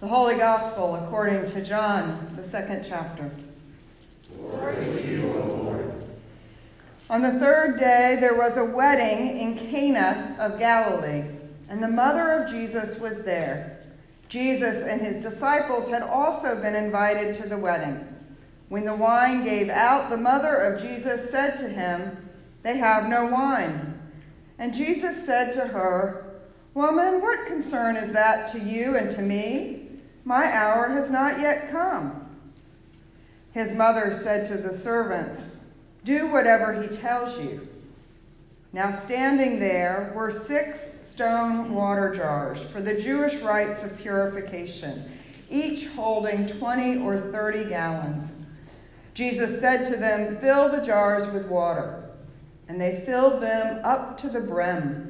The Holy Gospel according to John, the second chapter. Glory to you, O Lord. On the third day, there was a wedding in Cana of Galilee, and the mother of Jesus was there. Jesus and his disciples had also been invited to the wedding. When the wine gave out, the mother of Jesus said to him, They have no wine. And Jesus said to her, Woman, what concern is that to you and to me? My hour has not yet come. His mother said to the servants, Do whatever he tells you. Now, standing there were six stone water jars for the Jewish rites of purification, each holding 20 or 30 gallons. Jesus said to them, Fill the jars with water. And they filled them up to the brim.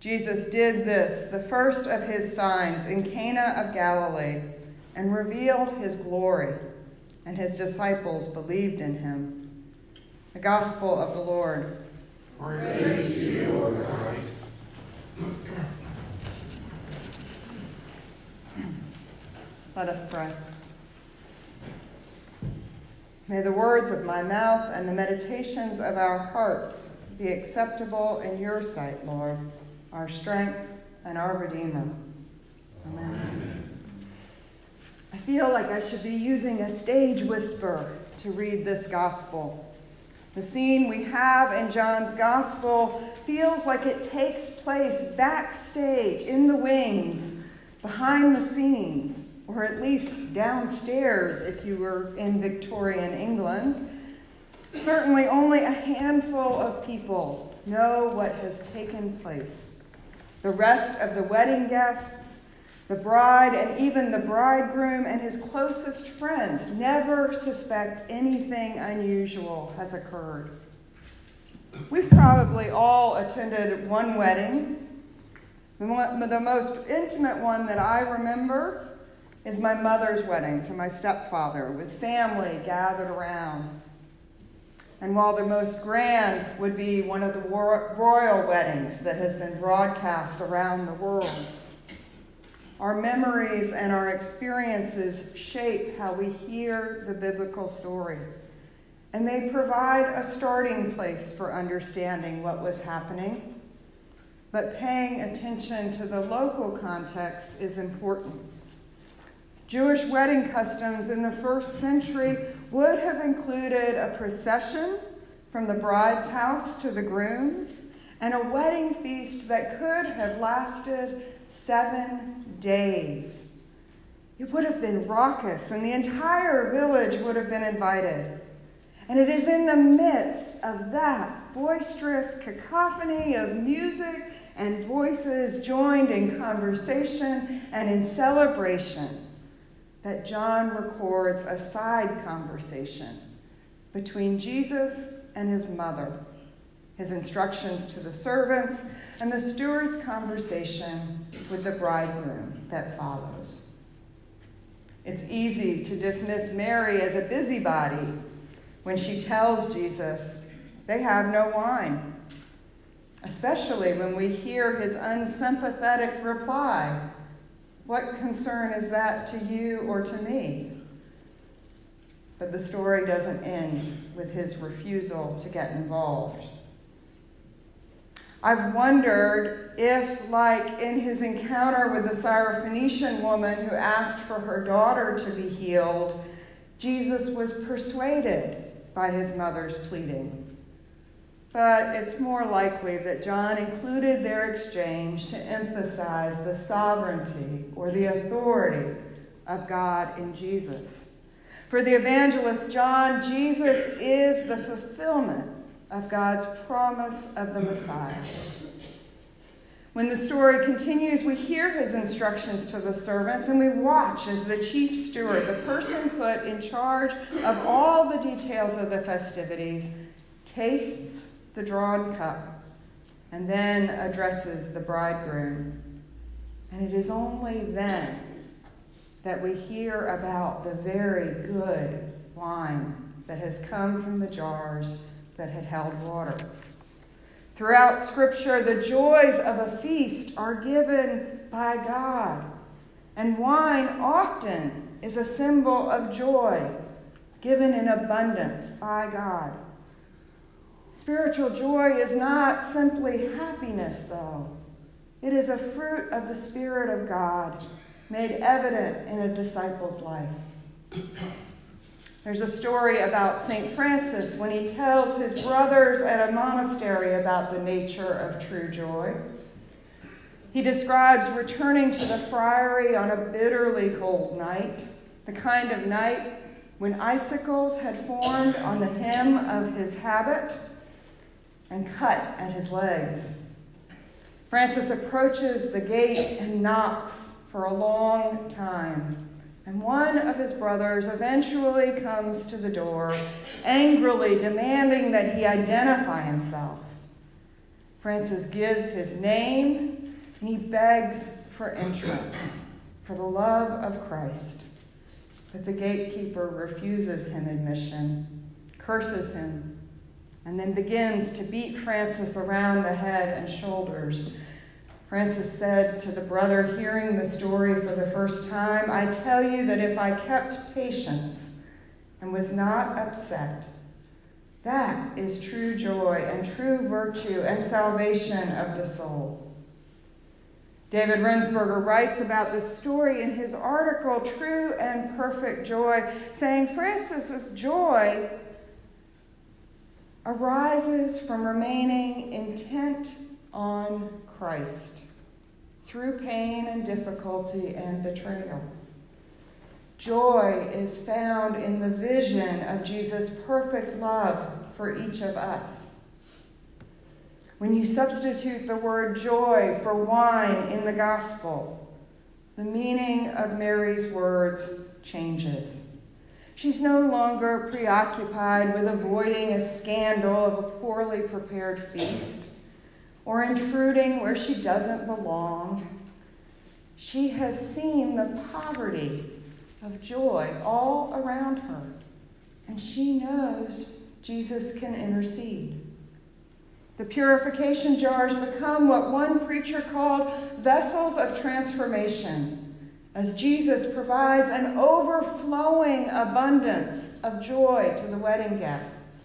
Jesus did this, the first of his signs, in Cana of Galilee, and revealed his glory, and his disciples believed in him. The Gospel of the Lord. Praise to you, O Christ. Let us pray. May the words of my mouth and the meditations of our hearts be acceptable in your sight, Lord, our strength and our Redeemer. Amen. Amen. I feel like I should be using a stage whisper to read this gospel. The scene we have in John's gospel feels like it takes place backstage in the wings, behind the scenes, or at least downstairs if you were in Victorian England. Certainly, only a handful of people know what has taken place. The rest of the wedding guests, the bride, and even the bridegroom and his closest friends never suspect anything unusual has occurred. We've probably all attended one wedding. The, most intimate one that I remember is my mother's wedding to my stepfather, with family gathered around. And while the most grand would be one of the royal weddings that has been broadcast around the world, our memories and our experiences shape how we hear the biblical story. And they provide a starting place for understanding what was happening. But paying attention to the local context is important. Jewish wedding customs in the first century would have included a procession from the bride's house to the groom's and a wedding feast that could have lasted seven days. It would have been raucous, and the entire village would have been invited. And it is in the midst of that boisterous cacophony of music and voices joined in conversation and in celebration that John records a side conversation between Jesus and his mother, his instructions to the servants, and the steward's conversation with the bridegroom that follows. It's easy to dismiss Mary as a busybody when she tells Jesus they have no wine, especially when we hear his unsympathetic reply What concern is that to you or to me? But the story doesn't end with his refusal to get involved. I've wondered if, like in his encounter with the Syrophoenician woman who asked for her daughter to be healed, Jesus was persuaded by his mother's pleading. But it's more likely that John included their exchange to emphasize the sovereignty or the authority of God in Jesus. For the evangelist John, Jesus is the fulfillment of God's promise of the Messiah. When the story continues, we hear his instructions to the servants and we watch as the chief steward, the person put in charge of all the details of the festivities, tastes the drawn cup and then addresses the bridegroom. And it is only then that we hear about the very good wine that has come from the jars that had held water. Throughout Scripture, the joys of a feast are given by God. And wine often is a symbol of joy given in abundance by God. Spiritual joy is not simply happiness, though. It is a fruit of the Spirit of God made evident in a disciple's life. There's a story about St. Francis when he tells his brothers at a monastery about the nature of true joy. He describes returning to the friary on a bitterly cold night, the kind of night when icicles had formed on the hem of his habit and cut at his legs. Francis approaches the gate and knocks for a long time. And one of his brothers eventually comes to the door, angrily demanding that he identify himself. Francis gives his name and he begs for entrance for the love of Christ. But the gatekeeper refuses him admission, curses him, and then begins to beat Francis around the head and shoulders Francis said to the brother hearing the story for the first time, I tell you that if I kept patience and was not upset, that is true joy and true virtue and salvation of the soul. David Rensberger writes about this story in his article, True and Perfect Joy, saying Francis's joy arises from remaining intent on Christ through pain and difficulty and betrayal. Joy is found in the vision of Jesus' perfect love for each of us. When you substitute the word joy for wine in the gospel, the meaning of Mary's words changes. She's no longer preoccupied with avoiding a scandal of a poorly prepared feast or intruding where she doesn't belong. She has seen the poverty of joy all around her, and she knows Jesus can intercede. The purification jars become what one preacher called vessels of transformation, as Jesus provides an overflowing abundance of joy to the wedding guests.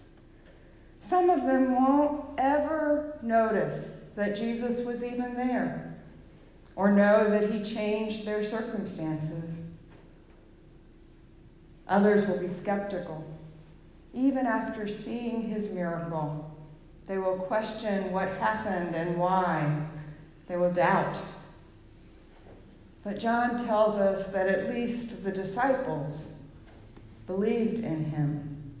Some of them won't ever notice that Jesus was even there or know that he changed their circumstances. Others will be skeptical. Even after seeing his miracle, they will question what happened and why. They will doubt. But John tells us that at least the disciples believed in him.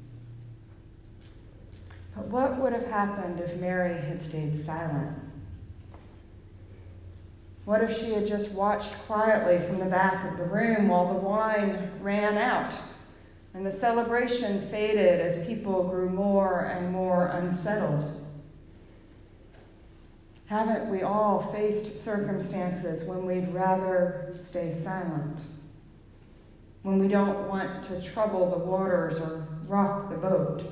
But what would have happened if Mary had stayed silent? What if she had just watched quietly from the back of the room while the wine ran out and the celebration faded as people grew more and more unsettled? Haven't we all faced circumstances when we'd rather stay silent? When we don't want to trouble the waters or rock the boat?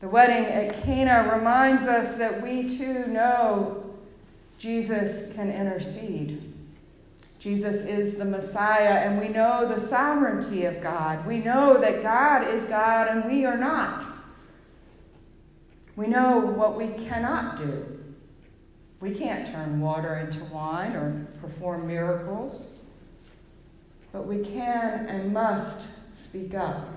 The wedding at Cana reminds us that we too know Jesus can intercede. Jesus is the Messiah, and we know the sovereignty of God. We know that God is God and we are not. We know what we cannot do. We can't turn water into wine or perform miracles, but we can and must speak up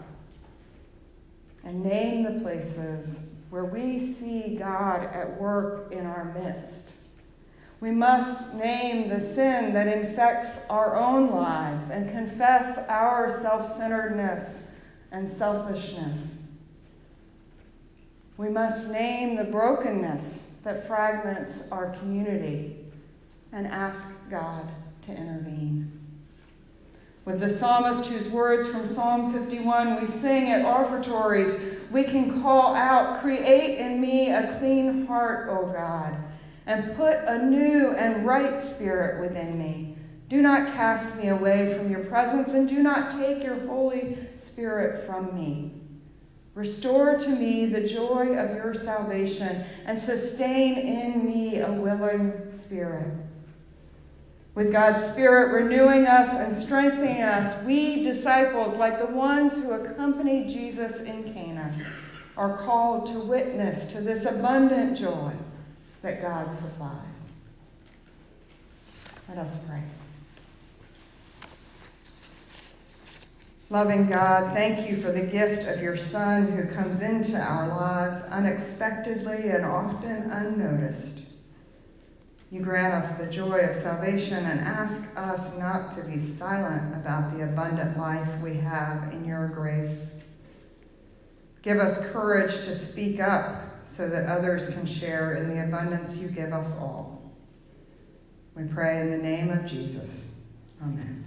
and name the places where we see God at work in our midst. We must name the sin that infects our own lives and confess our self centeredness and selfishness. We must name the brokenness that fragments our community and ask God to intervene. With the psalmist whose words from Psalm 51 we sing at offertories, we can call out, Create in me a clean heart, O God, and put a new and right spirit within me. Do not cast me away from your presence, and do not take your Holy Spirit from me. Restore to me the joy of your salvation, and sustain in me a willing spirit. With God's Spirit renewing us and strengthening us, we disciples, like the ones who accompanied Jesus in Cana, are called to witness to this abundant joy that God supplies. Let us pray. Loving God, thank you for the gift of your Son who comes into our lives unexpectedly and often unnoticed. You grant us the joy of salvation and ask us not to be silent about the abundant life we have in your grace. Give us courage to speak up so that others can share in the abundance you give us all. We pray in the name of Jesus. Amen.